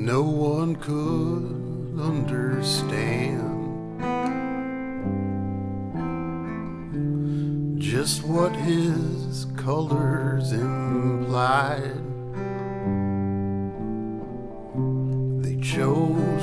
no one could understand just what his colors implied. They chose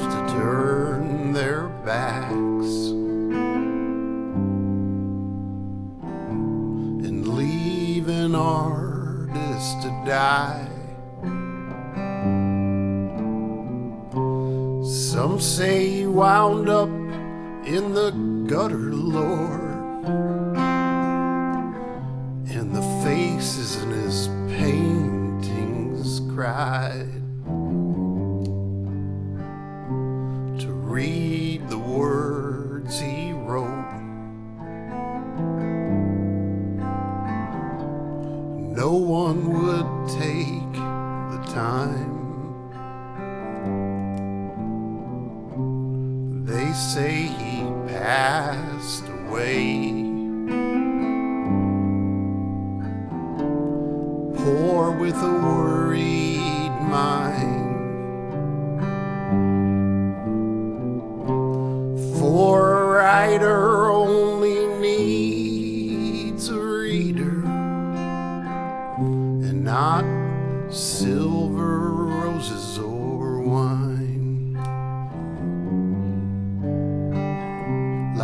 Some say he wound up in the gutter, Lord. And the faces in his paintings cried to read the words he wrote. No one would take the time. Say he passed away. Poor with a worried mind. For a writer only needs a reader and not silver roses or wine.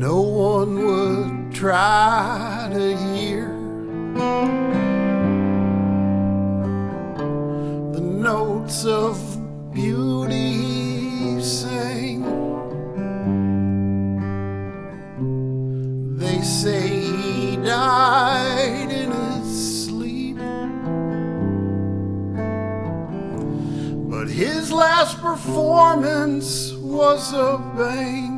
No one would try to hear the notes of beauty he sang. They say he died in his sleep, but his last performance was a bang.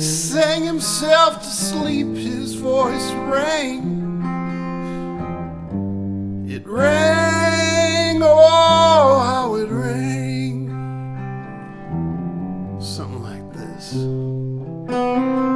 Sang himself to sleep, his voice rang. It rang, oh, how it rang. Something like this.